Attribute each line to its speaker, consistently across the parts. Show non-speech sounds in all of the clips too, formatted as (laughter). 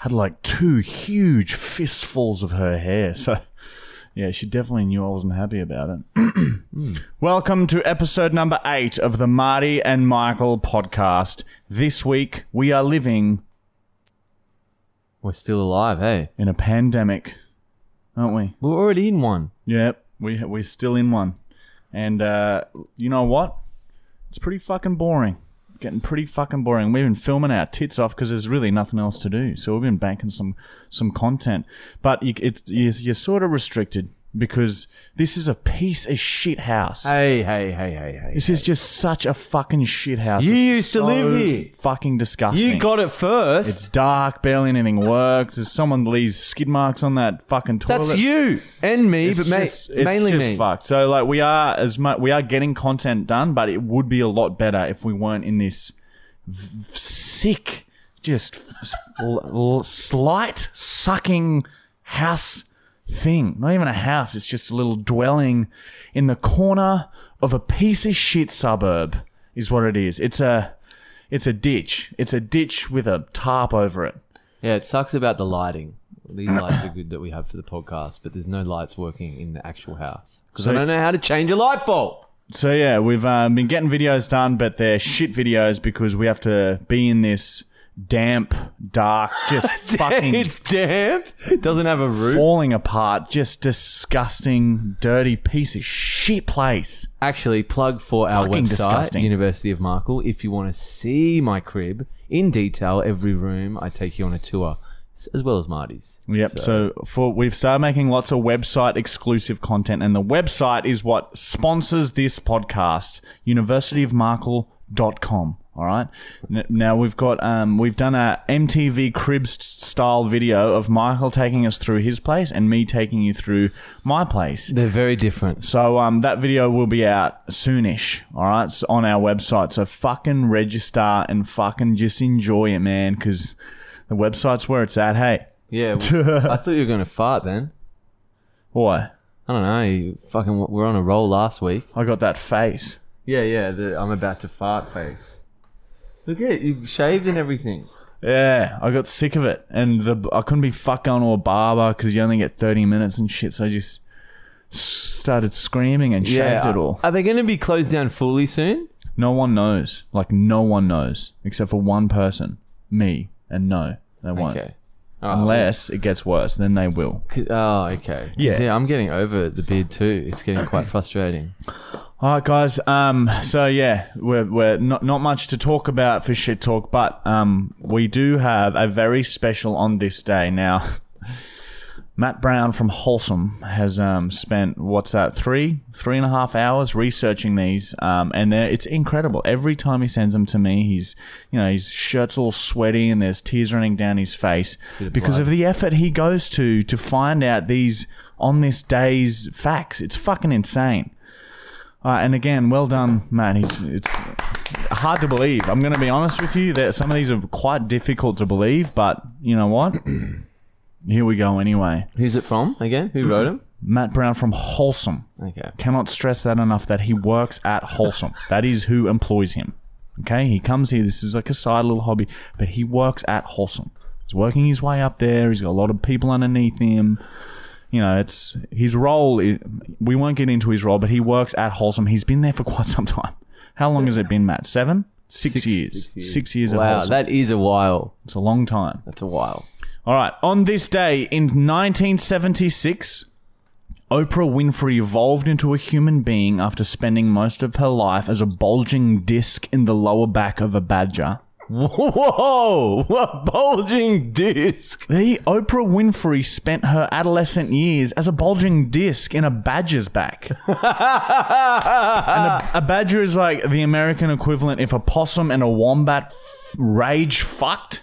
Speaker 1: had like two huge fistfuls of her hair. So, yeah, she definitely knew I wasn't happy about it. Welcome to episode number eight of the Marty and Michael podcast. This week, we are living
Speaker 2: We're still alive, hey?
Speaker 1: in a pandemic, aren't we?
Speaker 2: We're already in one.
Speaker 1: Yep, we we're still in one, and uh, you know what? It's pretty fucking boring. Getting pretty fucking boring. We've been filming our tits off because there's really nothing else to do. So we've been banking some some content, but you, it's you're, you're sort of restricted because this is a piece of shit house.
Speaker 2: Hey, hey, hey, hey, hey.
Speaker 1: This is just such a fucking shit house.
Speaker 2: You
Speaker 1: It's
Speaker 2: used to
Speaker 1: so
Speaker 2: live here.
Speaker 1: Fucking disgusting.
Speaker 2: You got it first.
Speaker 1: It's dark. Barely anything works. There's someone leaves skid marks on that fucking toilet.
Speaker 2: That's you and me,
Speaker 1: It's
Speaker 2: but ma-
Speaker 1: just, it's
Speaker 2: mainly
Speaker 1: just
Speaker 2: me.
Speaker 1: fucked. So like we are as much we are getting content done, but it would be a lot better if we weren't in this v- sick, just (laughs) l- l- slight sucking house thing. Not even a house. It's just a little dwelling in the corner of a piece of shit suburb. Is what it is. It's a it's a ditch. It's a ditch with a tarp over it.
Speaker 2: Yeah, it sucks about the lighting. These lights are good that we have for the podcast, but there's no lights working in the actual house because
Speaker 1: So-
Speaker 2: I don't know how to change a light bulb.
Speaker 1: So yeah, we've um, been getting videos done, but they're shit videos because we have to be in this damp, dark, just (laughs) fucking
Speaker 2: it's damp. It doesn't have a roof.
Speaker 1: falling apart, just disgusting, dirty piece of shit place.
Speaker 2: Actually, plug for our
Speaker 1: Fucking
Speaker 2: website,
Speaker 1: disgusting.
Speaker 2: University of Markle. If you want to see my crib in detail, every room, I take you on a tour, s- as well as Marty's.
Speaker 1: Yep. So, for we've started making lots of website exclusive content, and the website is what sponsors this podcast. Universityofmarkle.com. All right. Now we've got um we've done a MTV Cribs style video of Michael taking us through his place and me taking you through my place.
Speaker 2: They're very different.
Speaker 1: So um, that video will be out soonish, all right, it's on our website. So fucking register and fucking just enjoy it, man, because the website's where it's at. Hey,
Speaker 2: Yeah, (laughs) well, I thought you were going to fart then.
Speaker 1: Why?
Speaker 2: I don't know. You fucking we're on a roll last week.
Speaker 1: I got that face.
Speaker 2: Yeah, yeah. The I'm about to fart face. Look at it. You've shaved and everything.
Speaker 1: Yeah, I got sick of it, and the I couldn't be fuck going to a barber because you only get thirty minutes and shit. So I just started screaming and shaved it all.
Speaker 2: Are they going to be closed down fully soon?
Speaker 1: No one knows, like no one knows except for one person, me, and no, they won't.
Speaker 2: Okay. Oh,
Speaker 1: Unless it gets worse, then they will.
Speaker 2: Oh, okay. 'Cause,
Speaker 1: Yeah.
Speaker 2: Yeah. I'm getting over the beard too. It's getting quite frustrating.
Speaker 1: All right, guys. Um, so yeah, we're we're not not much to talk about for shit talk, but um, we do have a very special on this day now. (laughs) Matt Brown from Wholesome has um, spent what's that three three and a half hours researching these, um, and it's incredible. Every time he sends them to me, he's you know his shirt's all sweaty and there's tears running down his face
Speaker 2: of
Speaker 1: because
Speaker 2: blood.
Speaker 1: of the effort he goes to to find out these on this day's facts. It's fucking insane. Uh, and again, well done, man. He's, it's hard to believe. I'm going to be honest with you that some of these are quite difficult to believe, but you know what? (clears throat) Here we go anyway.
Speaker 2: Who's it from again? Who wrote him?
Speaker 1: Matt Brown from Wholesome.
Speaker 2: Okay.
Speaker 1: Cannot stress that enough that he works at Wholesome. (laughs) that is who employs him. Okay? He comes here. This is like a side little hobby, but he works at Wholesome. He's working his way up there. He's got a lot of people underneath him. You know, it's his role. we won't get into his role, but he works at Wholesome. He's been there for (laughs) quite some time. How long has it been, Matt? Seven? Six, years. Six years, at
Speaker 2: Wow,
Speaker 1: Wholesome.
Speaker 2: that is a while.
Speaker 1: it's a long time.
Speaker 2: That's a while.
Speaker 1: All right. On this day in 1976, Oprah Winfrey evolved into a human being after spending most of her life as a bulging disc in the lower back of a badger.
Speaker 2: Whoa! What bulging disc?
Speaker 1: The Oprah Winfrey spent her adolescent years as a bulging disc in a badger's back. and a, a badger is like the American equivalent if a possum and a wombat f- rage fucked.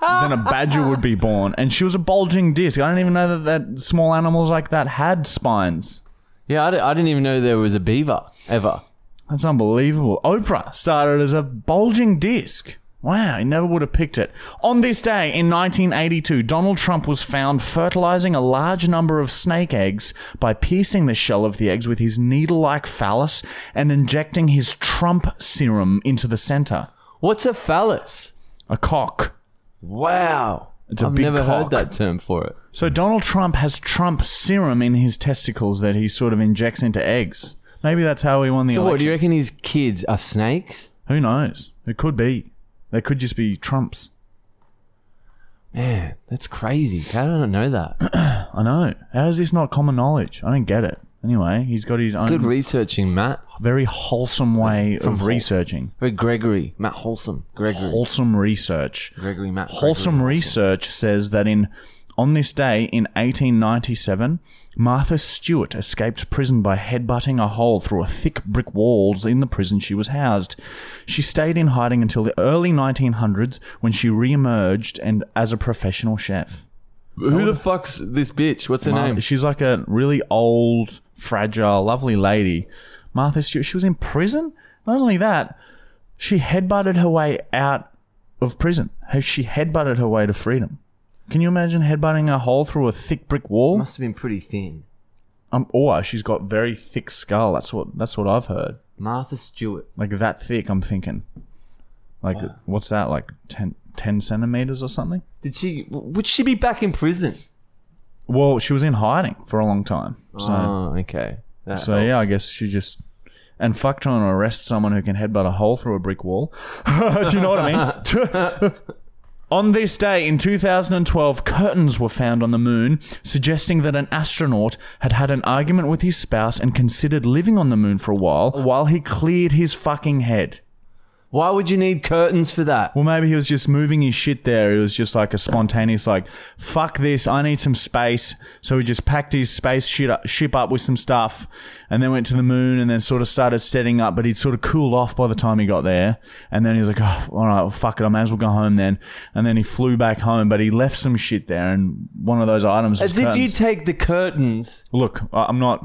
Speaker 1: then a badger would be born, and she was a bulging disc. I don't even know that, that small animals like that had spines.
Speaker 2: Yeah, I, di- I didn't even know there was a beaver ever.
Speaker 1: That's unbelievable. Oprah started as a bulging disc. Wow, he never would have picked it. On this day in 1982, Donald Trump was found fertilizing a large number of snake eggs by piercing the shell of the eggs with his needle like phallus and injecting his Trump serum into the center.
Speaker 2: What's a phallus?
Speaker 1: A cock.
Speaker 2: Wow.
Speaker 1: It's a
Speaker 2: I've
Speaker 1: big
Speaker 2: never
Speaker 1: cock.
Speaker 2: heard that term for it.
Speaker 1: So Donald Trump has Trump serum in his testicles that he sort of injects into eggs. Maybe that's how he won the
Speaker 2: So what, do you reckon his kids are snakes?
Speaker 1: Who knows? It could be. They could just be Trumps.
Speaker 2: Man, that's crazy. How did I know that? (clears throat)
Speaker 1: I know. How is this not common knowledge? I don't get it. Anyway, he's got his own
Speaker 2: Good researching, Matt.
Speaker 1: very wholesome way
Speaker 2: From
Speaker 1: of
Speaker 2: Hol-
Speaker 1: researching.
Speaker 2: Very Gregory. Matt Wholesome. Gregory.
Speaker 1: Wholesome research.
Speaker 2: Gregory Matt.
Speaker 1: Wholesome
Speaker 2: Gregory.
Speaker 1: research says that in on this day in 1897, Martha Stewart escaped prison by headbutting a hole through a thick brick walls in the prison she was housed. She stayed in hiding until the early 1900s when she re-emerged and as a professional chef.
Speaker 2: Who the fuck's this bitch? What's her
Speaker 1: Mar-
Speaker 2: name?
Speaker 1: She's like a really old, fragile, lovely lady. Martha Stewart. She was in prison. Not only that, she headbutted her way out of prison. She headbutted her way to freedom. Can you imagine headbutting a hole through a thick brick wall?
Speaker 2: Must have been pretty thin.
Speaker 1: Um, or she's got very thick skull. That's what that's what I've heard.
Speaker 2: Martha Stewart.
Speaker 1: Like that thick. I'm thinking. Like what's that? Like 10, 10 centimeters or something?
Speaker 2: Did she? Would she be back in prison?
Speaker 1: Well, she was in hiding for a long time. So
Speaker 2: oh, okay. That
Speaker 1: So yeah, I guess she just and fuck trying to arrest someone who can headbutt a hole through a brick wall. (laughs) Do you know what I mean? (laughs) (laughs) On this day in 2012, curtains were found on the moon, suggesting that an astronaut had had an argument with his spouse and considered living on the moon for a while while he cleared his fucking head.
Speaker 2: Why would you need curtains for that?
Speaker 1: Well, maybe he was just moving his shit there. It was just like a spontaneous, like, fuck this, I need some space. So he just packed his space shit up, ship up with some stuff and then went to the moon and then sort of started setting up, but he'd sort of cooled off by the time he got there. And then he was like, oh, all right, well, fuck it, I may as well go home then. And then he flew back home, but he left some shit there and one of those items was
Speaker 2: As if you take the curtains.
Speaker 1: Look, I- I'm not.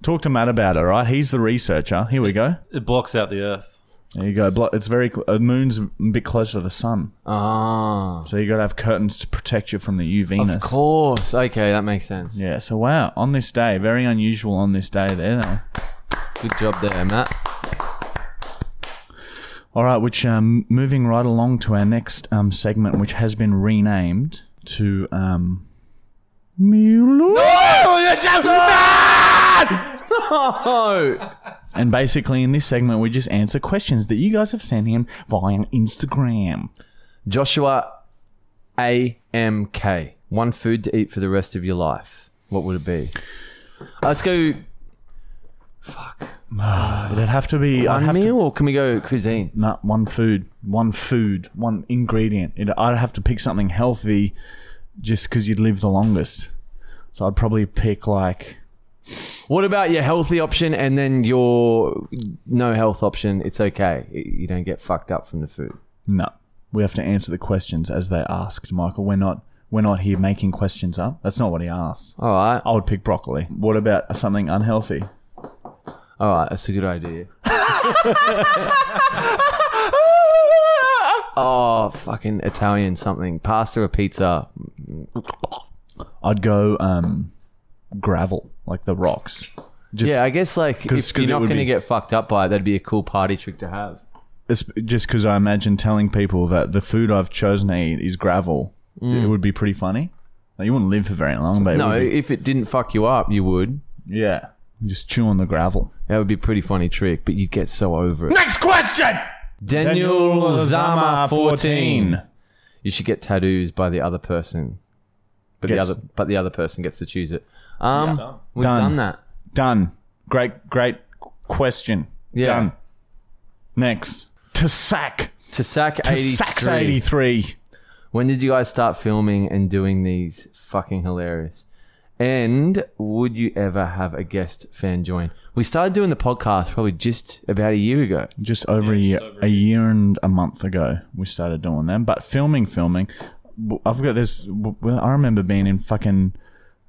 Speaker 1: Talk to Matt about it, all right? He's the researcher. Here we go.
Speaker 3: It blocks out the Earth.
Speaker 1: There you go. It's very. The moon's a bit closer to the sun.
Speaker 2: Ah,
Speaker 1: So you got to have curtains to protect you from the UV-ness.
Speaker 2: of course. Okay, that makes sense.
Speaker 1: Yeah. So wow, on this day, very unusual on this day. There. Though.
Speaker 2: Good job there, Matt.
Speaker 1: All right. Which um, moving right along to our next um, segment, which has been renamed to um. Mule-
Speaker 2: Oh, (laughs) (laughs)
Speaker 1: And basically, in this segment, we just answer questions that you guys have sent in via Instagram.
Speaker 2: Joshua AMK. One food to eat for the rest of your life. What would it be? Uh, let's go Fuck. (sighs)
Speaker 1: It'd have to be I'd
Speaker 2: one
Speaker 1: have to-
Speaker 2: meal or can we go cuisine?
Speaker 1: No, one food, one food, one ingredient. It, I'd have to pick something healthy, just because you'd live the longest. So I'd probably pick like
Speaker 2: What about your healthy option and then your no health option? It's okay. You don't get fucked up from the food.
Speaker 1: no. We have to answer the questions as they're asked, Michael. We're not we're not here making questions up. That's not what he asked.
Speaker 2: All right.
Speaker 1: I would pick broccoli. What about something unhealthy?
Speaker 2: All right. That's a good idea. (laughs) oh, fucking Italian something. Pasta or pizza?
Speaker 1: I'd go um, gravel, like the rocks. Just,
Speaker 2: yeah, I guess like
Speaker 1: 'Cause-
Speaker 2: if
Speaker 1: 'cause it
Speaker 2: you're not
Speaker 1: would
Speaker 2: going to
Speaker 1: be-
Speaker 2: get fucked up by it, that'd be a cool party trick to have.
Speaker 1: it's just because I imagine telling people that the food I've chosen to eat is gravel. It mm. would be pretty funny. Like, you wouldn't live for very long, but it
Speaker 2: No,
Speaker 1: would be-
Speaker 2: if it didn't fuck you up, you would.
Speaker 1: yeah, just chew on the gravel.
Speaker 2: That would be a pretty funny trick, but you'd get so over it.
Speaker 1: Next question.
Speaker 2: Daniel Zama 14. You should get tattoos by the other person. But
Speaker 1: Gets-
Speaker 2: the other but the other person gets to choose it. Um
Speaker 3: Done.
Speaker 2: we've
Speaker 1: Done.
Speaker 2: done that.
Speaker 1: Done. Great, great question.
Speaker 2: Yeah.
Speaker 1: Done. Next. To sack.
Speaker 2: To sack
Speaker 1: To
Speaker 2: 83.
Speaker 1: sack's 83.
Speaker 2: When did you guys start filming and doing these? Fucking hilarious. And would you ever have a guest fan join? We started doing the podcast probably just about a year ago.
Speaker 1: Just over a year,
Speaker 3: over
Speaker 1: a year and a month ago, we started doing them. But filming, filming, w- I've got this. I remember being in fucking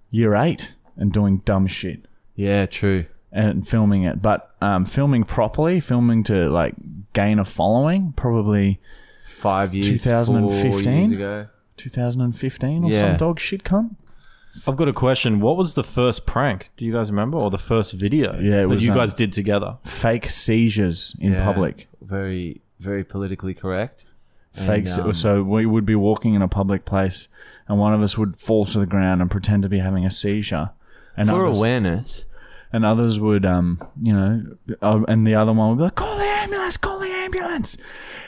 Speaker 1: year eight and doing dumb shit.
Speaker 2: Yeah, true.
Speaker 1: and filming it. But um, filming properly, filming to like gain a following, probably
Speaker 2: Five years,
Speaker 1: 2015?
Speaker 2: four years ago.
Speaker 1: 2015 or
Speaker 2: Yeah.
Speaker 1: some dog shit cunt.
Speaker 3: I've got a question. What was the first prank? Do you guys remember, or the first video
Speaker 1: Yeah, it
Speaker 3: that
Speaker 1: was,
Speaker 3: you
Speaker 1: um,
Speaker 3: guys did together?
Speaker 1: Fake seizures in
Speaker 2: Yeah.
Speaker 1: public.
Speaker 2: Very, very politically correct.
Speaker 1: Fake.
Speaker 2: And,
Speaker 1: se-
Speaker 2: um,
Speaker 1: so we would be walking in a public place, and one of us would fall to the ground and pretend to be having a seizure, and
Speaker 2: For
Speaker 1: others,
Speaker 2: awareness.
Speaker 1: and others would, um, you know, uh, and the other one would be like, "Call the ambulance! Call the ambulance!"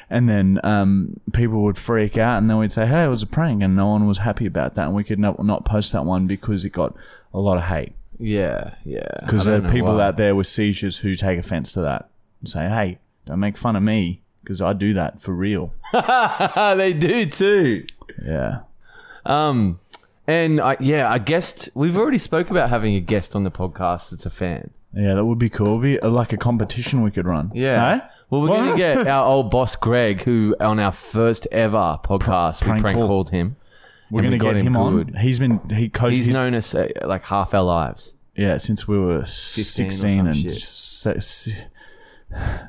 Speaker 1: And then um, people would freak out, and then we'd say, "Hey, it was a prank," and no one was happy about that, and we could not, not post that one because it got a lot of hate
Speaker 2: Yeah, yeah.
Speaker 1: because there are people
Speaker 2: why.
Speaker 1: out there with seizures who take offense to that and say, "Hey, don't make fun of me because I do that for real." (laughs)
Speaker 2: they do too.
Speaker 1: Yeah.
Speaker 2: Um, and I, yeah, a guest. We've already spoke about having a guest on the podcast that's a fan.
Speaker 1: Yeah, that would be cool. It'd be uh, like a competition we could run.
Speaker 2: Yeah. Well, we're going to get (laughs) our old boss Greg, who on our first ever podcast,
Speaker 1: prank
Speaker 2: we prank
Speaker 1: call.
Speaker 2: called him.
Speaker 1: We're
Speaker 2: And we
Speaker 1: gonna
Speaker 2: got
Speaker 1: get him,
Speaker 2: him
Speaker 1: on.
Speaker 2: good.
Speaker 1: He's been he.
Speaker 2: He's known us uh, like half our lives.
Speaker 1: yeah since we were
Speaker 2: or
Speaker 1: sixteen
Speaker 2: some
Speaker 1: and
Speaker 2: shit.
Speaker 1: se- se- (sighs)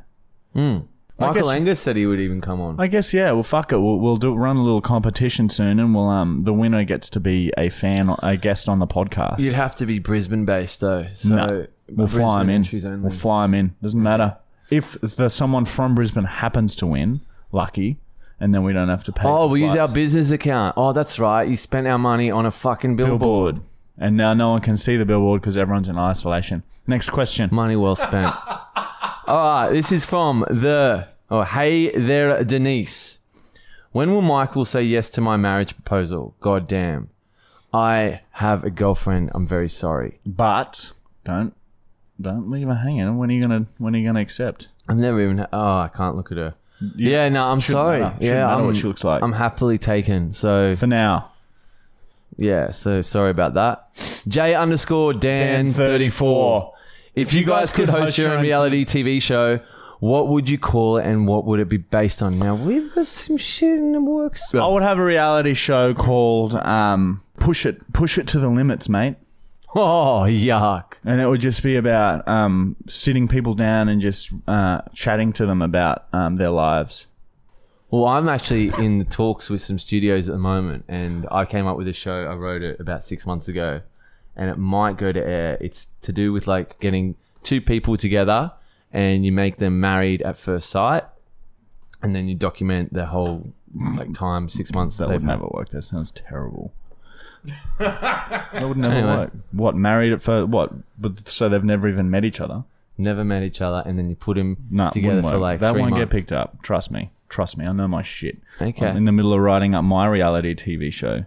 Speaker 2: Mm. Michael
Speaker 1: guess-
Speaker 2: Angus said he would even come on.
Speaker 1: I guess yeah. Well, fuck it. We'll, we'll do run a little competition soon, and we'll um the winner gets to be a fan, a guest on the podcast.
Speaker 2: You'd have to be Brisbane based though. So
Speaker 1: No. We'll fly him in. We'll fly him in. Doesn't matter if the someone from Brisbane happens to win. Lucky, and then we don't have to pay.
Speaker 2: Oh,
Speaker 1: for
Speaker 2: we use our business account. Oh, that's right. You spent our money on a fucking billboard.
Speaker 1: billboard, and now no one can see the billboard because everyone's in isolation. Next question.
Speaker 2: Money well spent. (laughs) All right, this is from the. Oh, hey there, Denise. When will Michael say yes to my marriage proposal? God damn. I have a girlfriend. I'm very sorry.
Speaker 1: But don't don't leave her hanging. When are you gonna when are you gonna accept?
Speaker 2: I've never even. Oh, I can't look at her. Yeah, no, I'm
Speaker 1: Shouldn't
Speaker 2: sorry.
Speaker 1: matter. Shouldn't
Speaker 2: Yeah,
Speaker 1: matter
Speaker 2: I'm,
Speaker 1: what she looks like.
Speaker 2: I'm happily taken. So
Speaker 1: For now,
Speaker 2: yeah, so sorry about that. J underscore Dan
Speaker 1: Dan
Speaker 2: thirty four. If you guys could host your own reality TV show, what would you call it and what would it be based on? Now we've got some shit in the works.
Speaker 1: I would have a reality show called um, "Push It, Push It to the Limits, mate."
Speaker 2: Oh yuck!
Speaker 1: And it would just be about um, sitting people down and just uh, chatting to them about um, their lives.
Speaker 2: Well, I'm actually in talks with some studios at the moment, and I came up with a show. I wrote it about six months ago, and it might go to air. It's to do with like getting two people together, and you make them married at first sight, and then you document the whole like time, six months
Speaker 1: That
Speaker 2: they've
Speaker 1: would never work. That sounds terrible. (laughs) that would never
Speaker 2: Anyway.
Speaker 1: work. What married at first? What? But so they've never even met each other.
Speaker 2: never met each other, and then you put them
Speaker 1: No,
Speaker 2: together for like
Speaker 1: that
Speaker 2: three
Speaker 1: won't
Speaker 2: months.
Speaker 1: get picked up. Trust me. Trust me. I know my shit.
Speaker 2: Okay.
Speaker 1: I'm in the middle of writing up my reality TV show.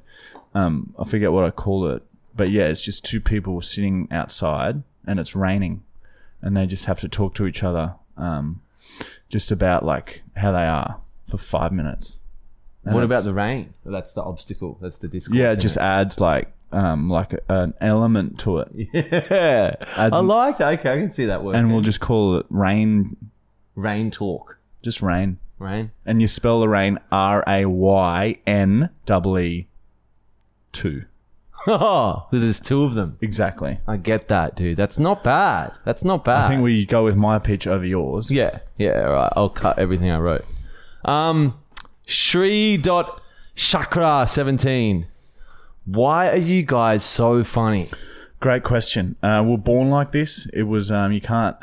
Speaker 1: Um, I forget what I call it, but yeah, it's just two people sitting outside and it's raining, and they just have to talk to each other, um, just about like how they are for five minutes. And
Speaker 2: What about the rain? That's the obstacle. That's the discourse.
Speaker 1: Yeah, it just adds like um like a, an element to it, (laughs)
Speaker 2: yeah.
Speaker 1: Adds-
Speaker 2: I like that. Okay, I can see that word.
Speaker 1: and we'll just call it rain.
Speaker 2: rain talk.
Speaker 1: Just rain.
Speaker 2: Rain.
Speaker 1: And you spell the rain R A Y N double E two.
Speaker 2: Oh, (laughs) because there's two of them.
Speaker 1: Exactly.
Speaker 2: I get that, dude. That's not bad. That's not bad.
Speaker 1: I think we go with my pitch over yours.
Speaker 2: Yeah, yeah. All right. I'll cut everything I wrote. Um, Shri dot Chakra seventeen. Why are you guys so funny?
Speaker 1: Great question. Uh, we're born like this. It was um, you can't.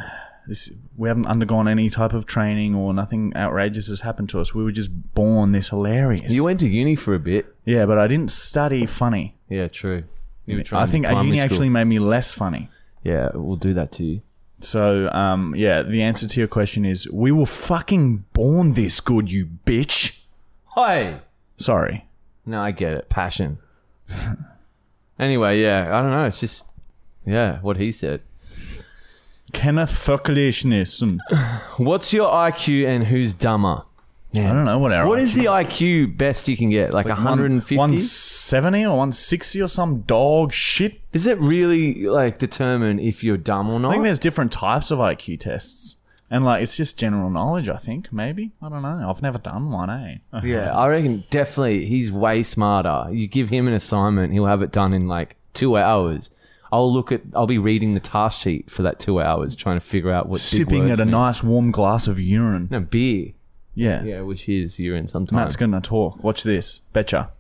Speaker 1: This we haven't undergone any type of training or nothing outrageous has happened to us. We were just born this hilarious.
Speaker 2: You went to uni for a bit.
Speaker 1: yeah, but I didn't study funny.
Speaker 2: Yeah, true. You were
Speaker 1: I think
Speaker 2: primary
Speaker 1: uni
Speaker 2: school.
Speaker 1: actually made me less funny.
Speaker 2: Yeah, we'll do that to you.
Speaker 1: So, um, yeah, the answer to your question is we were fucking born this good, you bitch.
Speaker 2: Hi.
Speaker 1: Sorry.
Speaker 2: No, I get it. Passion. (laughs) anyway, yeah. I don't know. It's just yeah, what he said.
Speaker 1: Kenneth Fucklishness. (laughs)
Speaker 2: What's your IQ and who's dumber?
Speaker 1: I don't know what our
Speaker 2: What is the IQ best you can get? Like, 150?
Speaker 1: 170 or 160 or some dog shit.
Speaker 2: Does it really like determine if you're dumb or not?
Speaker 1: I think there's different types of IQ tests. And like it's just general knowledge, I think, maybe. I don't know. I've never done one, eh? (laughs)
Speaker 2: yeah, I reckon definitely he's way smarter. You give him an assignment, he'll have it done in like two hours. I'll look at, I'll be reading the task sheet for that two hours, trying to figure out what
Speaker 1: Sipping at a
Speaker 2: mean.
Speaker 1: nice warm glass of urine.
Speaker 2: no beer.
Speaker 1: Yeah.
Speaker 2: Yeah, which is urine sometimes.
Speaker 1: Matt's gonna talk. Watch this. Betcha.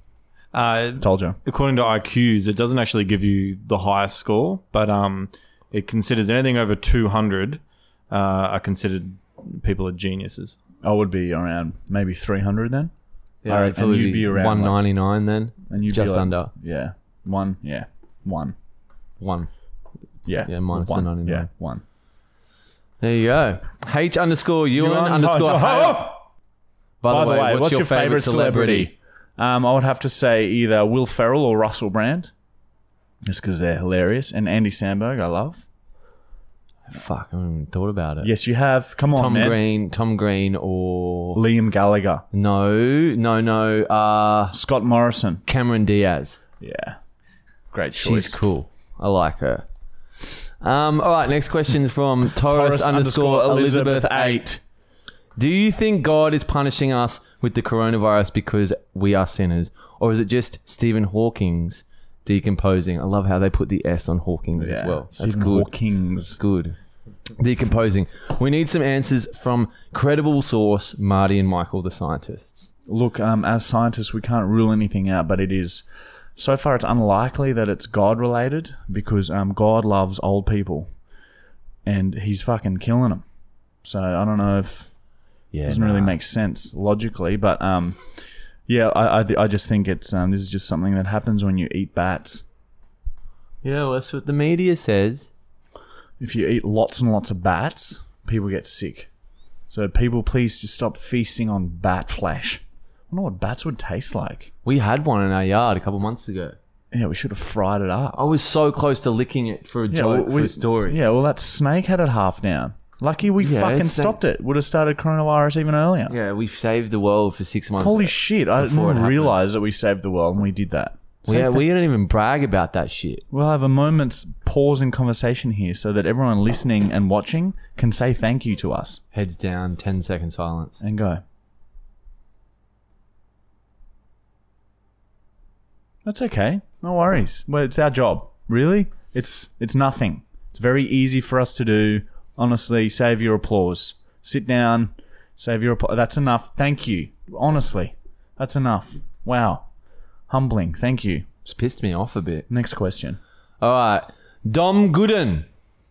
Speaker 3: Uh,
Speaker 1: Told you.
Speaker 3: according to IQs, it doesn't actually give you the highest score, but um, it considers anything over 200 uh, are considered people are geniuses.
Speaker 1: I would be around maybe 300 then.
Speaker 2: Yeah,
Speaker 1: Alright,
Speaker 2: it'd probably
Speaker 1: and you'd
Speaker 2: be,
Speaker 1: be around,
Speaker 2: one
Speaker 1: like-
Speaker 2: then.
Speaker 1: and you'd be
Speaker 2: just
Speaker 1: like-
Speaker 2: under
Speaker 1: Yeah, one. Yeah, one.
Speaker 2: one.
Speaker 1: Yeah,
Speaker 2: Yeah, minus the
Speaker 1: one.
Speaker 2: 99.
Speaker 1: Yeah, one.
Speaker 2: There you go. H underscore Ewan underscore. Hale. (laughs) By, the way, what's, your, favorite celebrity?
Speaker 1: Um, I would have to say either Will Ferrell or Russell Brand, just because they're hilarious, and Andy Samberg. I love.
Speaker 2: Fuck, I haven't even thought about it.
Speaker 1: Yes, you have. Come on,
Speaker 2: Tom
Speaker 1: man.
Speaker 2: Green, Tom Green, or
Speaker 1: Liam Gallagher,
Speaker 2: no, no, no. Uh,
Speaker 1: Scott Morrison.
Speaker 2: Cameron Diaz.
Speaker 1: Yeah, great choice.
Speaker 2: She's cool. I like her. Um, all right, next question is from (laughs) Taurus,
Speaker 1: Taurus
Speaker 2: underscore Elizabeth eight. Do you think God is punishing us with the coronavirus because we are sinners, or is it just Stephen Hawking's decomposing? I love how they put the S on Hawking's as well. That's
Speaker 1: Stephen
Speaker 2: good.
Speaker 1: Hawking's.
Speaker 2: Good. Decomposing. We need some answers from credible source Marty and Michael, the scientists.
Speaker 1: Look, um, as scientists, we can't rule anything out, but it is so far it's unlikely that it's God related because um, God loves old people, and He's fucking killing them. So I don't know if
Speaker 2: Yeah,
Speaker 1: doesn't really make sense logically, but um, yeah, I, I I just think it's um, this is just something that happens when you eat bats.
Speaker 2: Yeah, well, that's what the media says.
Speaker 1: If you eat lots and lots of bats, people get sick. So people, please just stop feasting on bat flesh. I wonder what bats would taste like.
Speaker 2: We had one in our yard a couple months ago.
Speaker 1: Yeah, we should have fried it up.
Speaker 2: I was so close to licking it for a joke,
Speaker 1: well,
Speaker 2: for a story.
Speaker 1: Yeah, well, that snake had it half down. Lucky we
Speaker 2: Yeah,
Speaker 1: fucking stopped it. Would have started coronavirus even earlier.
Speaker 2: Yeah, we saved the world for six months.
Speaker 1: Holy shit! I didn't realize that we saved the world and we did that.
Speaker 2: we,
Speaker 1: So
Speaker 2: we don't even brag about that shit.
Speaker 1: We'll have a moment's pause in conversation here so that everyone listening and watching can say thank you to us
Speaker 2: Heads down, 10 second silence.
Speaker 1: and go. That's okay. No worries. Well, it's our job. Really? It's it's nothing. It's very easy for us to do. Honestly, save your applause. Sit down. Save your applause. That's enough. Thank you. Honestly, that's enough. Wow. Humbling. Thank you.
Speaker 2: It's pissed me off a bit.
Speaker 1: Next question.
Speaker 2: All right. Dom Gooden.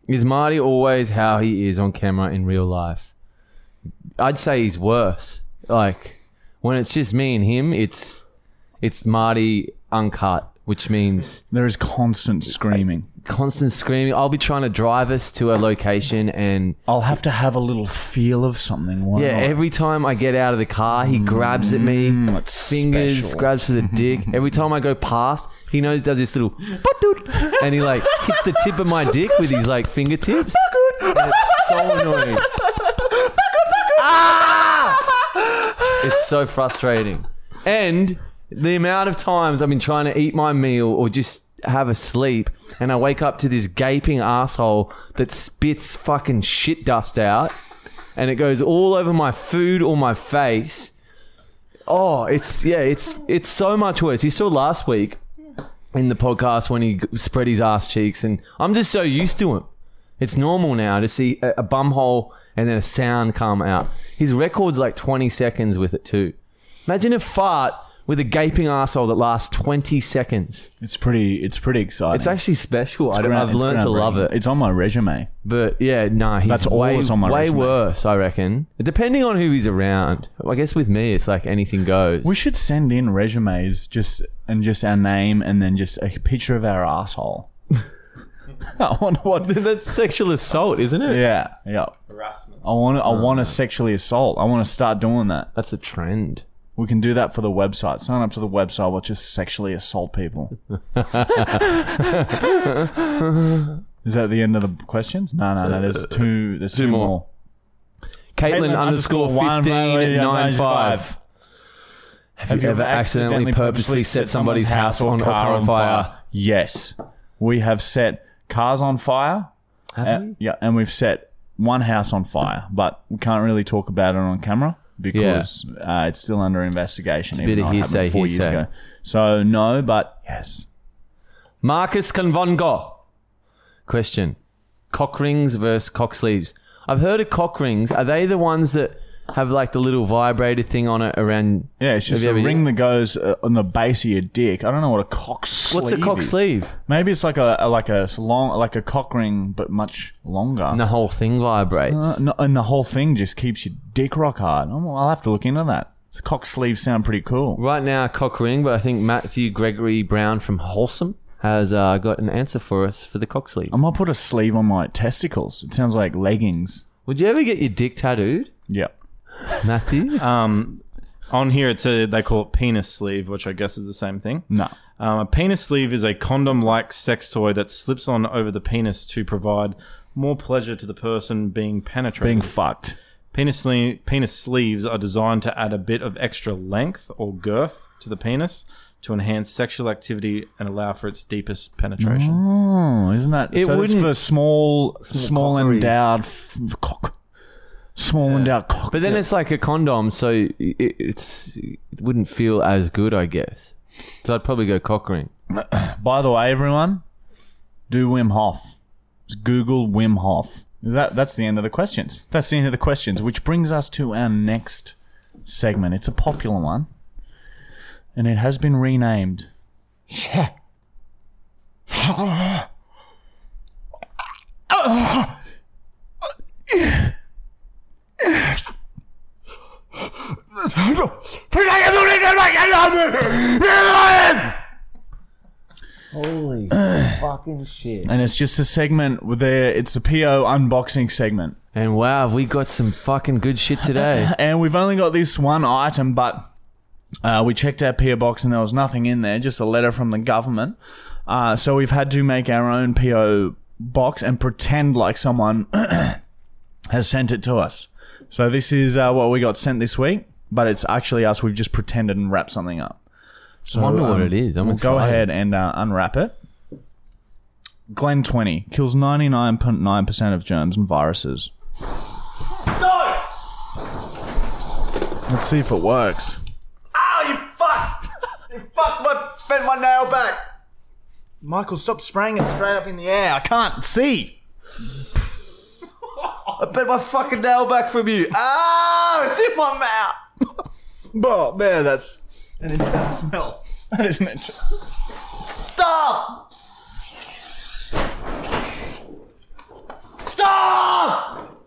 Speaker 2: Is Marty always how he is on camera in real life? I'd say he's worse. Like when it's just me and him, it's it's Marty uncut, which means
Speaker 1: There is constant screaming.
Speaker 2: constant screaming. I'll be trying to drive us to a location and
Speaker 1: I'll have to have a little feel of something.
Speaker 2: Yeah,
Speaker 1: not?
Speaker 2: every time I get out of the car, he grabs at me,
Speaker 1: Mm,
Speaker 2: fingers,
Speaker 1: special.
Speaker 2: grabs for the dick. (laughs) Every time I go past, he knows does this little and he like hits the tip of my dick with his like fingertips. And it's so annoying. Ah! It's so frustrating. And the amount of times I've been trying to eat my meal or just have a sleep and I wake up to this gaping asshole that spits fucking shit dust out and it goes all over my food or my face. Oh, it's yeah, it's it's so much worse. You saw last week in the podcast when he spread his ass cheeks, and I'm just so used to him. It's normal now to see a, a bum hole and then a sound come out. His record's like 20 seconds with it too. Imagine a fart with a gaping asshole that lasts 20 seconds.
Speaker 1: It's pretty. It's pretty exciting.
Speaker 2: It's actually special. I don't,
Speaker 1: Ground-
Speaker 2: I've
Speaker 1: it's
Speaker 2: learned to love
Speaker 1: groundbreaking.
Speaker 2: it.
Speaker 1: It's on my resume.
Speaker 2: But yeah, nah, he's
Speaker 1: That's all
Speaker 2: way,
Speaker 1: that's on my
Speaker 2: way
Speaker 1: resume.
Speaker 2: worse, I reckon. Depending on who he's around. I guess with me, it's like anything goes.
Speaker 1: We should send in resumes just and just our name and then just a picture of our asshole. (laughs) I wonder what. (laughs)
Speaker 2: That's sexual assault, isn't it?
Speaker 1: Yeah, yeah.
Speaker 3: Harassment.
Speaker 1: I want to. I oh, want to sexually assault. I want to start doing that.
Speaker 2: That's a trend.
Speaker 1: We can do that for the website. Sign up to the website. We'll just sexually assault people. (laughs) Is that the end of the questions? No, no, no. There's two. There's two,
Speaker 2: more.
Speaker 1: more.
Speaker 2: Caitlin, underscore fifteen nine five. Have you ever accidentally purposely set somebody's house on or car on fire?
Speaker 1: Yes, we have set cars on fire.
Speaker 2: Have
Speaker 1: Uh,
Speaker 2: we?
Speaker 1: yeah, and we've set one house on fire, but we can't really talk about it on camera because uh, it's still under investigation.
Speaker 2: a bit of
Speaker 1: though it happened
Speaker 2: hearsay,
Speaker 1: four years ago. So no, but yes.
Speaker 2: Marcus Convongo. Question: Cock rings versus cock sleeves. I've heard of cock rings. Are they the ones that have like the little vibrator thing on it around?
Speaker 1: Yeah, it's just a ring that goes uh, on the base of your dick. I don't know what a cock sleeve
Speaker 2: What's a cock
Speaker 1: is.
Speaker 2: sleeve?
Speaker 1: Maybe it's like a, a like a long like a cock ring, but much longer.
Speaker 2: And the whole thing vibrates.
Speaker 1: Uh, no, and the whole thing just keeps your dick rock hard. I'm- I'll have to look into that. So cock sleeves sound pretty cool.
Speaker 2: Right now, cock ring, but I think Matthew Gregory Brown from Wholesome has uh, got an answer for us for the cock sleeve.
Speaker 1: I might put a sleeve on my testicles. It sounds like leggings.
Speaker 2: Would you ever get your dick tattooed,
Speaker 1: Yep.
Speaker 2: Matthew?
Speaker 3: Um, on here, it's a, they call it penis sleeve, which I guess is the same thing.
Speaker 1: No.
Speaker 3: Um, a penis sleeve is a condom-like sex toy that slips on over the penis to provide more pleasure to the person being penetrated.
Speaker 1: Being fucked.
Speaker 3: Penis, sleeve, penis sleeves are designed to add a bit of extra length or girth to the penis to enhance sexual activity and allow for its deepest penetration.
Speaker 1: Oh, isn't that
Speaker 2: It
Speaker 1: so
Speaker 2: wouldn't-
Speaker 1: for small, small,
Speaker 2: cockeries.
Speaker 1: endowed f- cock, small endowed cock.
Speaker 2: But then it's like a condom, so it, it's it wouldn't feel as good, I guess. So I'd probably go cock ring. (clears throat)
Speaker 1: By the way, everyone, do Wim Hof. Just Google Wim Hof. That that's the end of the questions. That's the end of the questions, which brings us to our next segment. It's a popular one, and it has been renamed. (laughs) (laughs)
Speaker 2: Holy fucking shit!
Speaker 1: And it's just a segment with there. It's the PO unboxing segment.
Speaker 2: And wow, have we got some fucking good shit today. (laughs)
Speaker 1: and we've only got this one item, but uh, we checked our PO box and there was nothing in there, just a letter from the government. Uh, so we've had to make our own PO box and pretend like someone (clears throat) has sent it to us. So this is uh, what we got sent this week, but it's actually us. We've just pretended and wrapped something up. So I
Speaker 2: wonder what it is. I'm
Speaker 1: we'll go ahead and uh, unwrap it. Glen 20 kills 99.9% of germs and viruses. No! Let's see if it works.
Speaker 4: Oh, you fuck! you fuck my bent my nail back.
Speaker 1: Michael, stop spraying it straight up in the air. I can't see. (laughs)
Speaker 4: I bent my fucking nail back from you. Ah, it's in my mouth.
Speaker 1: Oh, man, that's an intense smell. (laughs) That is an intense.
Speaker 4: Stop! Stop!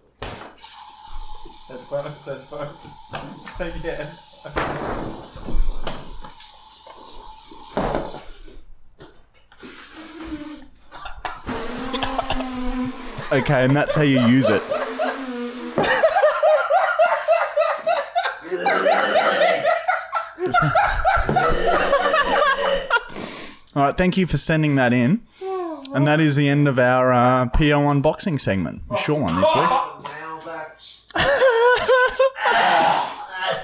Speaker 4: That's both, that's both.
Speaker 1: Okay, and that's how you use it. All right, thank you for sending that in. And that is the end of our uh, PO unboxing segment. A short one this week.
Speaker 4: Nail back. That's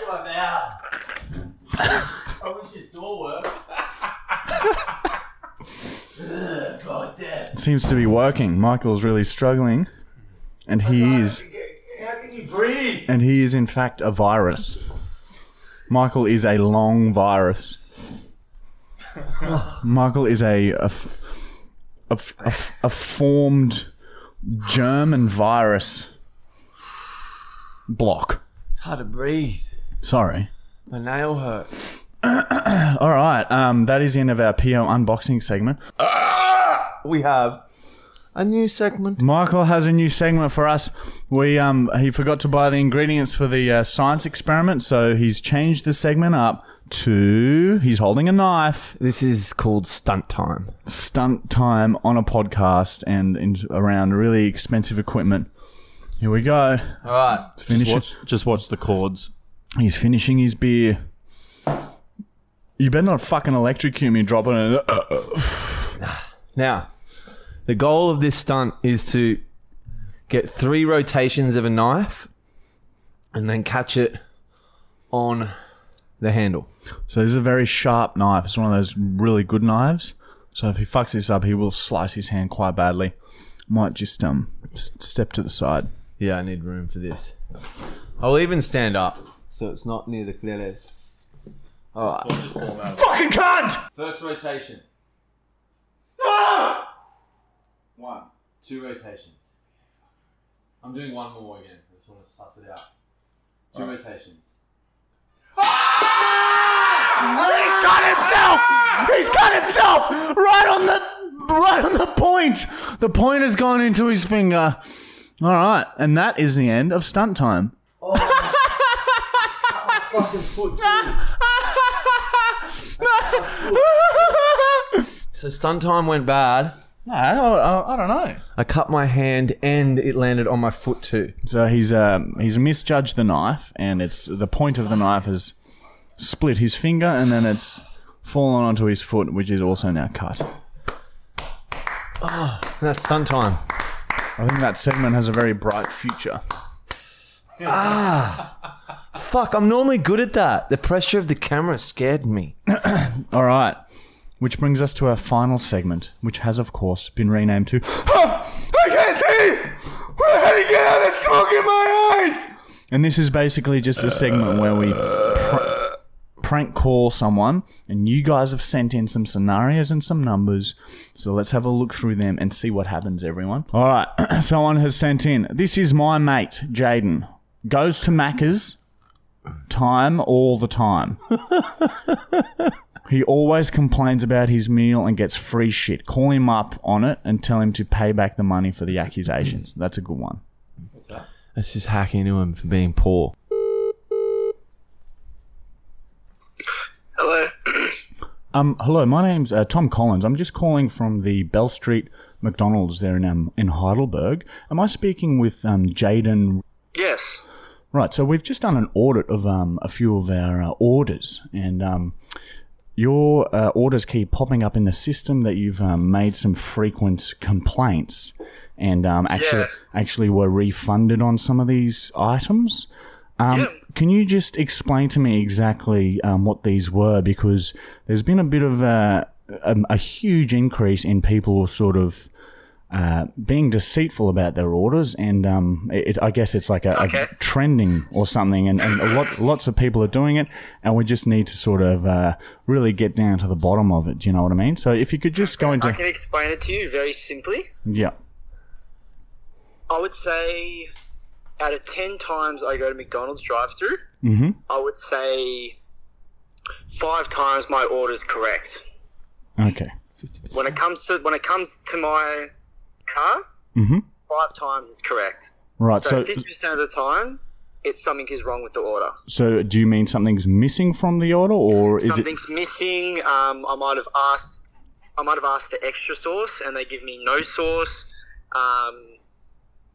Speaker 4: my. I wish this door worked. Ugh, God damn.
Speaker 1: Seems to be working. Michael's really struggling. And he is.
Speaker 4: How can you breathe?
Speaker 1: And he is, in fact, a virus. Michael is a long virus. Michael is a a formed germ and virus block.
Speaker 4: It's hard to breathe.
Speaker 1: Sorry.
Speaker 4: My nail hurts. (coughs)
Speaker 1: All right. Um, that is the end of our PO unboxing segment.
Speaker 4: We have a new segment.
Speaker 1: Michael has a new segment for us. We um he forgot to buy the ingredients for the uh, science experiment, so he's changed the segment up to he's holding a knife.
Speaker 2: This is called stunt time.
Speaker 1: Stunt time on a podcast and in, around really expensive equipment. Here we go.
Speaker 2: All right.
Speaker 1: Finish
Speaker 3: Just
Speaker 1: it.
Speaker 3: watch, just watch the cords.
Speaker 1: He's finishing his beer. You better not fucking electrocute me dropping it.
Speaker 2: Now, the goal of this stunt is to get three rotations of a knife and then catch it on the handle.
Speaker 1: So this is a very sharp knife. It's one of those really good knives. So if he fucks this up, he will slice his hand quite badly. Might just um s- step to the side.
Speaker 2: Yeah, I need room for this. I'll even stand up so it's not near the clearest. All right.
Speaker 4: Fucking cunt!
Speaker 2: First rotation.
Speaker 4: Ah!
Speaker 2: One. Two rotations. I'm doing one more again. I just want to suss it out. Two rotations. Ah!
Speaker 1: He's got himself. He's got himself right on the right on the point. The point has gone into his finger. All right, and that is the end of stunt time. Oh.
Speaker 2: fucking foot (laughs) So stunt time went bad.
Speaker 1: No, I, I, I don't know.
Speaker 2: I cut my hand and it landed on my foot too.
Speaker 1: So he's um, he's misjudged the knife, and it's the point of the knife has split his finger, and then it's fallen onto his foot, which is also now cut.
Speaker 2: That's stunt time.
Speaker 1: I think that segment has a very bright future.
Speaker 2: Ah, fuck, I'm normally good at that. The pressure of the camera scared me. (coughs)
Speaker 1: All right. Which brings us to our final segment, which has, of course, been renamed to (gasps) I can't see! How do you get out of smoke in my eyes? And this is basically just a segment where we pr- prank call someone, and you guys have sent in some scenarios and some numbers. So let's have a look through them and see what happens, everyone. All right. (clears throat) Someone has sent in. This is my mate, Jaden. Goes to Macca's time all the time. (laughs) He always complains about his meal and gets free shit. Call him up on it and tell him to pay back the money for the accusations. That's a good one.
Speaker 2: Let's just hack into him for being poor.
Speaker 5: Hello.
Speaker 1: Um, hello, my name's uh, Tom Collins. I'm just calling from the Bell Street McDonald's there in um, in Heidelberg. Am I speaking with um, Jaden?
Speaker 5: Yes.
Speaker 1: Right. So we've just done an audit of um, a few of our uh, orders, and um, your uh, orders keep popping up in the system that you've um, made some frequent complaints, and um, actually
Speaker 5: Yeah.
Speaker 1: actually were refunded on some of these items. Um,
Speaker 5: Yeah.
Speaker 1: Can you just explain to me exactly um, what these were? Because there's been a bit of a, a, a huge increase in people sort of uh, being deceitful about their orders, and um, it, I guess it's like a,
Speaker 5: Okay.
Speaker 1: a trending or something, and, and a lot, lots of people are doing it, and we just need to sort of uh, really get down to the bottom of it. Do you know what I mean? So if you could just go into
Speaker 5: I can explain it to you very simply.
Speaker 1: yeah,
Speaker 5: I would say out of 10 times I go to McDonald's drive through,
Speaker 1: Mhm.
Speaker 5: I would say five times my order's correct.
Speaker 1: okay,
Speaker 5: When it comes to when it comes to my car,
Speaker 1: Mhm.
Speaker 5: five times is correct.
Speaker 1: right.
Speaker 5: So
Speaker 1: So
Speaker 5: fifty percent of the time, it's something is wrong with the order.
Speaker 1: so do you mean something's missing from the order, or is it?
Speaker 5: Something's missing. Um, I might have asked. I might have asked for extra sauce, and they give me no sauce. Um,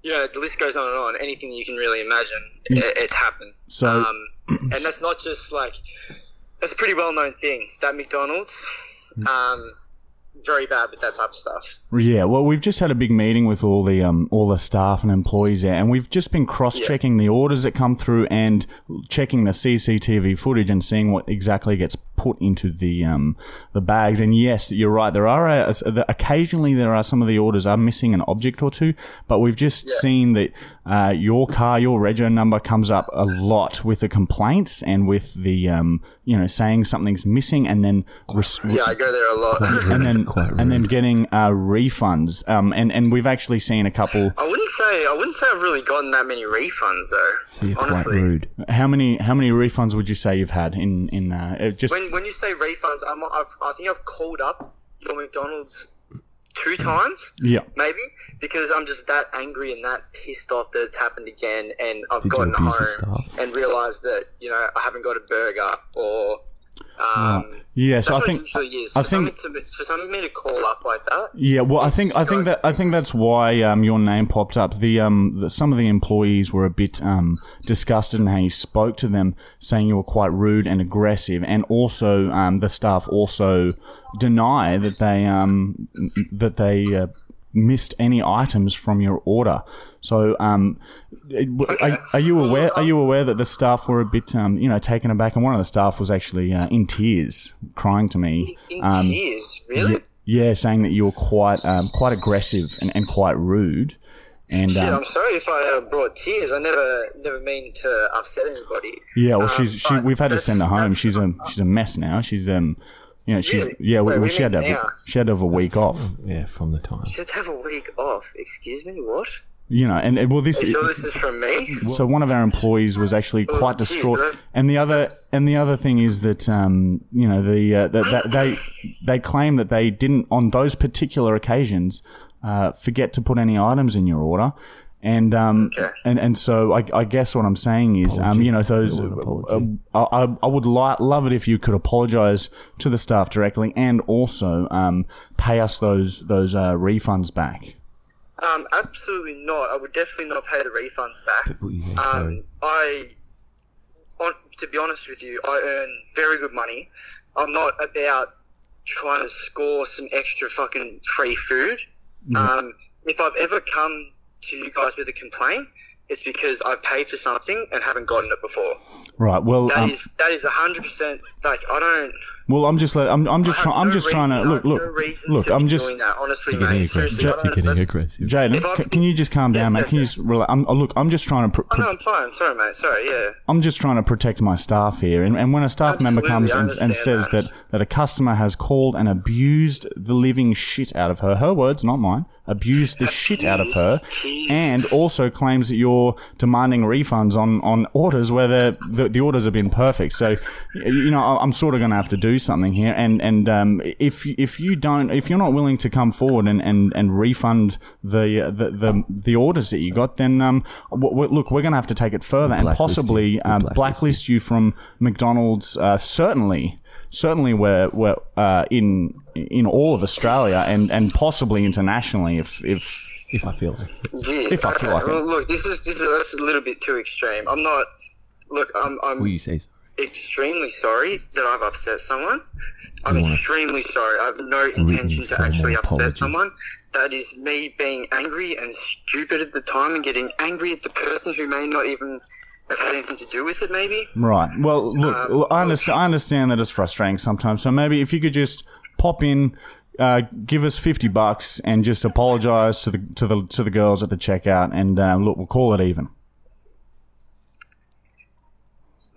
Speaker 5: you know, the list goes on and on. Anything you can really imagine,
Speaker 1: Mm.
Speaker 5: it, it's happened.
Speaker 1: So
Speaker 5: Um, and that's not just like that's a pretty well known thing that McDonald's.
Speaker 1: Mm.
Speaker 5: Um, very bad with that type of stuff.
Speaker 1: Yeah, well, we've just had a big meeting with all the um, all the staff and employees there, and we've just been cross checking the orders that come through and checking the CCTV footage and seeing what exactly gets put into the um, the bags. And yes, you're right. There are a, a- occasionally there are some of the orders are missing an object or two, but we've just seen that uh, your car, your rego number comes up a lot with the complaints and with the um, you know saying something's missing, and then res-
Speaker 5: Yeah, I go there a lot. (laughs)
Speaker 1: and then
Speaker 2: Quite
Speaker 1: and then getting uh, refunds. Um, and and we've actually seen a couple.
Speaker 5: I wouldn't say I wouldn't say I've really gotten that many refunds though.
Speaker 2: So you're quite rude.
Speaker 1: How many how many refunds would you say you've had in in uh, uh, just?
Speaker 5: When when you say refunds, I'm, I've, I think I've called up your McDonald's two times,
Speaker 1: yeah.
Speaker 5: maybe, because I'm just that angry and that pissed off that it's happened again, and I've
Speaker 2: Did
Speaker 5: gotten home and realised that you know I haven't got a burger or. Um,
Speaker 1: Yeah,
Speaker 5: that's
Speaker 1: so I think. I
Speaker 5: For
Speaker 1: think-
Speaker 5: to, for something me to call up like that.
Speaker 1: Yeah, well, I think I think that I think that's why um, your name popped up. The um, the, some of the employees were a bit um, disgusted in how you spoke to them, saying you were quite rude and aggressive, and also um, the staff also deny that they um, that they uh, missed any items from your order. So, um, are, are you aware? Are you aware that the staff were a bit, um, you know, taken aback, and one of the staff was actually uh, in tears, crying to me.
Speaker 5: In
Speaker 1: Um,
Speaker 5: tears, really?
Speaker 1: yeah, saying that you were quite um, quite aggressive and, and quite rude. And
Speaker 5: Shit,
Speaker 1: um,
Speaker 5: I'm sorry if I uh, brought tears. I never never mean to upset anybody.
Speaker 1: yeah, well,
Speaker 5: um,
Speaker 1: she's she, we've had to send her home. She's a she's a mess now. She's um, you know, she's
Speaker 5: Really?
Speaker 1: yeah.
Speaker 5: Wait,
Speaker 1: well,
Speaker 5: we
Speaker 1: she had to have,
Speaker 5: now?
Speaker 1: she had to have a week off.
Speaker 2: Yeah, from the time.
Speaker 5: Should have a week off. Excuse me, what?
Speaker 1: You know, and, and well, this
Speaker 5: Are sure this is from me?
Speaker 1: so one of our employees was actually
Speaker 5: Oh,
Speaker 1: quite
Speaker 5: geez,
Speaker 1: distraught,
Speaker 5: that-
Speaker 1: and the other and the other thing is that um, you know the uh, that, that they they claim that they didn't on those particular occasions uh, forget to put any items in your order, And um,
Speaker 5: Okay.
Speaker 1: and and so I, I guess what I'm saying is, um, you know, those. Uh, I, I- I would li- love it if you could apologise to the staff directly, and also um, pay us those those uh, refunds back.
Speaker 5: Um, absolutely not. I would definitely not pay the refunds back.
Speaker 2: What you say, sorry.
Speaker 5: Um, I, on, to be honest with you, I earn very good money. I'm not about trying to score some extra fucking free food. Um, if I've ever come to you guys with a complaint, it's because I've paid for something and haven't gotten it before.
Speaker 1: Right. Well,
Speaker 5: That
Speaker 1: um,
Speaker 5: is that is hundred percent. Like I don't.
Speaker 1: Well, I'm just let, I'm I'm just
Speaker 5: I have
Speaker 1: trying I'm
Speaker 5: no
Speaker 1: just trying to look look
Speaker 5: no
Speaker 1: look. I'm just
Speaker 5: doing that. Honestly,
Speaker 2: You're getting
Speaker 5: mate.
Speaker 2: aggressive.
Speaker 5: Seriously,
Speaker 2: You're getting aggressive.
Speaker 1: Jaden.
Speaker 5: If
Speaker 1: Can you just calm down,
Speaker 5: Yes,
Speaker 1: mate?
Speaker 5: yes,
Speaker 1: Can you just relax? I'm, look, I'm just trying to. Pr-
Speaker 5: Oh, no, I'm fine. Sorry, mate. Sorry. Yeah.
Speaker 1: I'm just trying to protect my staff here, and, and when a staff member comes and, and says
Speaker 5: that.
Speaker 1: that. that a customer has called and abused the living shit out of her, her words, not mine, abused the shit out of her, and also claims that you're demanding refunds on, on orders where the, the the orders have been perfect. So, you know, I'm sort of going to have to do something here, and and um, if you- if you don't, if you're not willing to come forward and, and, and refund the, the the the orders that you got, then um, w- w- look, we're going to have to take it further and possibly
Speaker 2: you. We'll
Speaker 1: um,
Speaker 2: blacklist
Speaker 1: blacklist you from McDonald's. Uh, certainly, certainly, we're, we're uh, in in all of Australia and, and possibly internationally. If if
Speaker 2: If I feel like
Speaker 5: Yeah,
Speaker 1: If I feel
Speaker 5: okay,
Speaker 1: like it.
Speaker 5: well, look, this is this is that's a little bit too extreme. I'm not. Look, I'm I'm
Speaker 2: Will you say so?
Speaker 5: Extremely sorry that I've upset someone. I'm extremely sorry. I have no intention to actually upset someone. That is me being angry and stupid at the time and getting angry at the person who may not even have had anything to do with it. Maybe.
Speaker 1: right, well, look,
Speaker 5: Um,
Speaker 1: look, I understand. I understand that it's frustrating sometimes. So maybe if you could just pop in. Uh, give us fifty bucks and just apologise to the to the to the girls at the checkout, and uh, look, we'll call it even.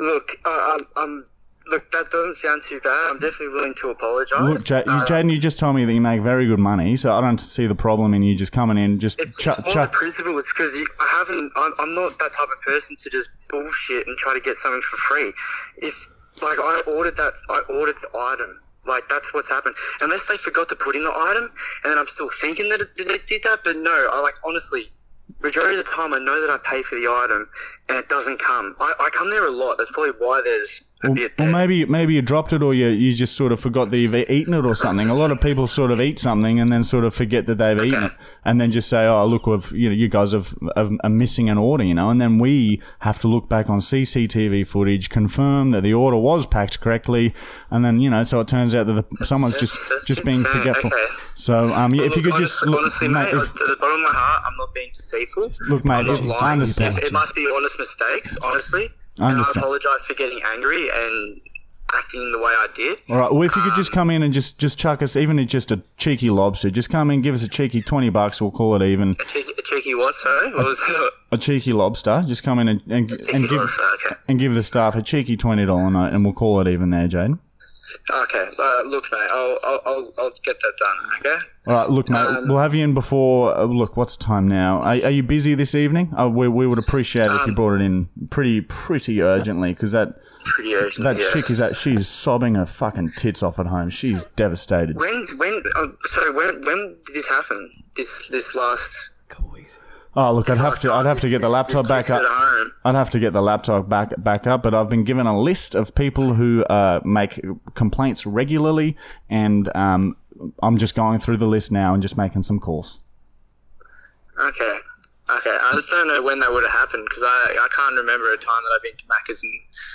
Speaker 5: Look, I'm, I'm. Look, that doesn't sound too bad. I'm definitely willing to apologise.
Speaker 1: Look, you,
Speaker 5: Uh,
Speaker 1: Jaden, you just told me that you make very good money, so I don't see the problem in you just coming in, just
Speaker 5: It's,
Speaker 1: chuck,
Speaker 5: it's
Speaker 1: chuck.
Speaker 5: the principle. It's because I haven't. I'm, I'm not that type of person to just bullshit and try to get something for free. If like I ordered that, I ordered the item. Like that's what's happened. Unless they forgot to put in the item, and then I'm still thinking that it, they did that. But no, I like honestly. Majority of the time, I know that I pay for the item, and it doesn't come. I, I come there a lot. That's probably why there's a
Speaker 1: Well, maybe maybe you dropped it, or you you just sort of forgot that you've eaten it, or something. A lot of people sort of eat something and then sort of forget that they've eaten it, (clears throat) and then just say, "Oh, look, we've you know you guys have, have are missing an order," you know, and then we have to look back on CCTV footage, confirm that the order was packed correctly, and then you know, so it turns out that the, someone's just just being forgetful.
Speaker 5: okay.
Speaker 1: So um, yeah, if you
Speaker 5: Look,
Speaker 1: could just
Speaker 5: honestly,
Speaker 1: look,
Speaker 5: honestly,
Speaker 1: mate, if-
Speaker 5: to the bottom of my heart, I'm not being deceitful.
Speaker 1: look, mate,
Speaker 5: I'm not
Speaker 1: if-
Speaker 5: lying.
Speaker 1: I understand.
Speaker 5: It, it must be honest mistakes, honestly.
Speaker 1: I
Speaker 5: And I apologise for getting angry and acting the way I did.
Speaker 1: All right. Well, if you could just come in and just just chuck us, even if just a cheeky lobster, just come in, give us a cheeky twenty bucks. We'll call it even.
Speaker 5: A cheeky, a cheeky what? Sorry, what was it?
Speaker 1: A cheeky lobster. Just come in and and, and give
Speaker 5: lobster, okay.
Speaker 1: and give the staff a cheeky twenty dollar note, and we'll call it even there, Jaden.
Speaker 5: Okay, uh, look, mate, I'll, I'll, I'll, get that done. Okay.
Speaker 1: All right. Look, mate,
Speaker 5: Um,
Speaker 1: we'll have you in before. Uh, look, what's the time now? Are, are you busy this evening? Uh, we we would appreciate it if you
Speaker 5: Um,
Speaker 1: brought it in pretty pretty urgently because that
Speaker 5: urgent.
Speaker 1: that
Speaker 5: yeah.
Speaker 1: chick is that she's sobbing her fucking tits off at home. She's devastated.
Speaker 5: When, when, uh, sorry, when, when did this happen? This, this last.
Speaker 1: Oh, look, I'd have to I'd have to get the laptop back up. I'd have to get the laptop back back up, but I've been given a list of people who uh, make complaints regularly, and um, I'm just going through the list now and just making some calls.
Speaker 5: Okay. Okay, I just don't know when that would have happened because I, I can't remember a time that I've been to Macca's and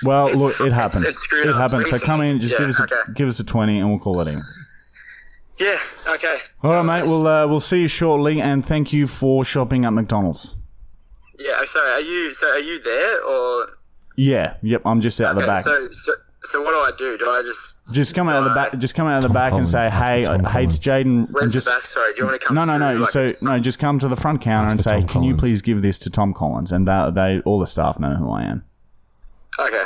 Speaker 1: Well, look, it happened.
Speaker 5: it's screwed
Speaker 1: It happened. So come in, just
Speaker 5: recently.
Speaker 1: give us a,
Speaker 5: okay.
Speaker 1: give us a twenty, and we'll call it in.
Speaker 5: Yeah, okay.
Speaker 1: All right, mate. We'll uh, we'll see you shortly, and thank you for shopping at McDonald's.
Speaker 5: Yeah, sorry. Are you so? Are you there or?
Speaker 1: Yeah, yep. I'm just out of
Speaker 5: the
Speaker 1: back.
Speaker 5: so, so so what do I do? Do I just?
Speaker 1: just come out of the back. Just come out of the
Speaker 2: Tom
Speaker 1: back and say, "Hey,
Speaker 2: Tom
Speaker 1: I hates Jaden,"
Speaker 5: Where's
Speaker 1: just
Speaker 5: the back? Sorry, do you want to come?
Speaker 1: No, no, no.
Speaker 5: like,
Speaker 1: So
Speaker 5: it's-
Speaker 1: no, just come to the front counter and
Speaker 2: That's for
Speaker 1: say,
Speaker 2: Tom
Speaker 1: "Can you please give this to Tom Collins?" And that, they, all the staff know who I am.
Speaker 5: Okay.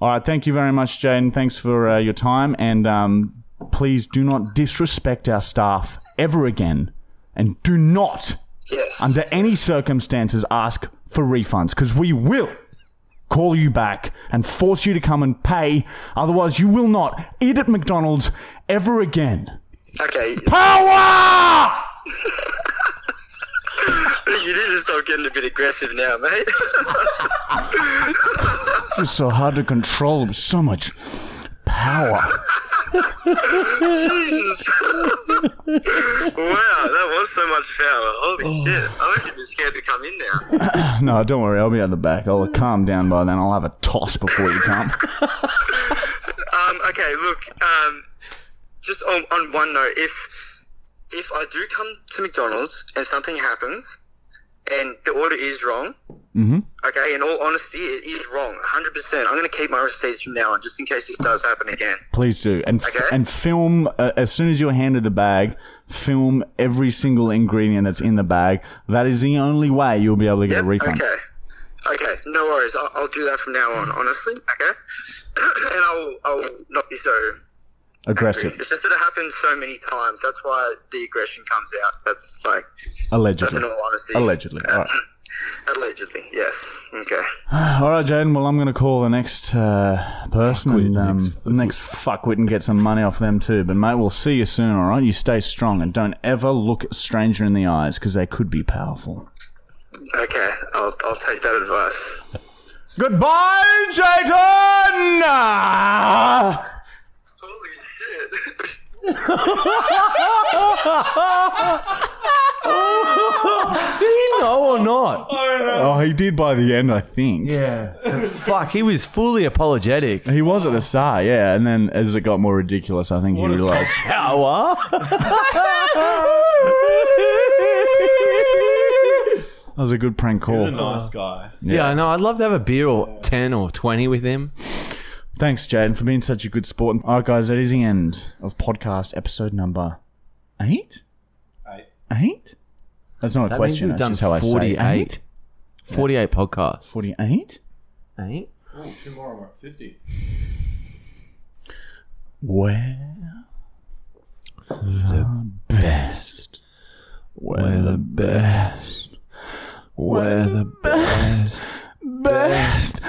Speaker 1: All right, thank you very much, Jaden. Thanks for uh, your time, and um, please do not disrespect our staff ever again, and do not,
Speaker 5: Yes.
Speaker 1: under any circumstances, ask for refunds because we will call you back and force you to come and pay. Otherwise, you will not eat at McDonald's ever again.
Speaker 5: okay.
Speaker 1: Power! (laughs)
Speaker 5: You need to stop getting a bit aggressive now, mate. (laughs)
Speaker 1: It's so hard to control with so much power.
Speaker 5: Jesus. (laughs) wow, that was so much power. Holy shit. I'm actually a bit scared to come in now. (clears throat)
Speaker 1: No, don't worry. I'll be at the back. I'll calm down by then. I'll have a toss before you come. (laughs)
Speaker 5: Um, okay, look, um, just on, on one note, if if I do come to McDonald's and something happens and the order is wrong,
Speaker 1: hmm
Speaker 5: okay, in all honesty, it is wrong, 100%. I'm going to keep my receipts from now on just in case this does happen again.
Speaker 1: Please do, and f-
Speaker 5: Okay.
Speaker 1: and film uh, as soon as you're handed the bag. Film every single ingredient that's in the bag. That is the only way you'll be able to get
Speaker 5: Yep,
Speaker 1: a refund.
Speaker 5: Okay. Okay, no worries. I'll, I'll do that from now on, honestly, okay? (coughs) and I'll, I'll not be so
Speaker 1: Aggressive,
Speaker 5: It's just that it happens so many times. That's why the aggression comes out. That's like, that's
Speaker 1: allegedly.
Speaker 5: in all honesty.
Speaker 1: Allegedly. All right. (laughs)
Speaker 5: Allegedly, yes. Okay. (sighs)
Speaker 1: All right, Jaden. Well, I'm going to call the next uh, person and um,
Speaker 3: next-
Speaker 1: next fuckwit and get some money off them too. But mate, we'll see you soon. All right. You stay strong and don't ever look a stranger in the eyes because they could be powerful.
Speaker 5: Okay, I'll, I'll take that advice.
Speaker 1: Goodbye, Jaden.
Speaker 5: Holy shit.
Speaker 2: Did he know or not?
Speaker 1: Oh, he did by the end, I think.
Speaker 2: Yeah. Fuck, he was fully apologetic.
Speaker 1: He was at the start, yeah, and then as it got more ridiculous, I think he realised.
Speaker 2: Power. (laughs)
Speaker 1: That was a good prank call.
Speaker 3: He's a nice guy.
Speaker 2: Yeah, I know. I'd love to have a beer or 10 or 20 with him.
Speaker 1: Thanks, Jaden, for being such a good sport. All right, guys, that is the end of podcast episode number eight.
Speaker 3: Eight.
Speaker 1: Eight? That's not a
Speaker 2: That
Speaker 1: question.
Speaker 2: means
Speaker 1: That's
Speaker 2: we've
Speaker 1: just how I
Speaker 2: done
Speaker 1: say
Speaker 2: 48.
Speaker 1: eight.
Speaker 2: 48 podcasts.
Speaker 1: Forty-eight.
Speaker 2: Eight?
Speaker 3: Oh, two more and we're at 50.
Speaker 1: Where the best. Where the best. Where the best. Best.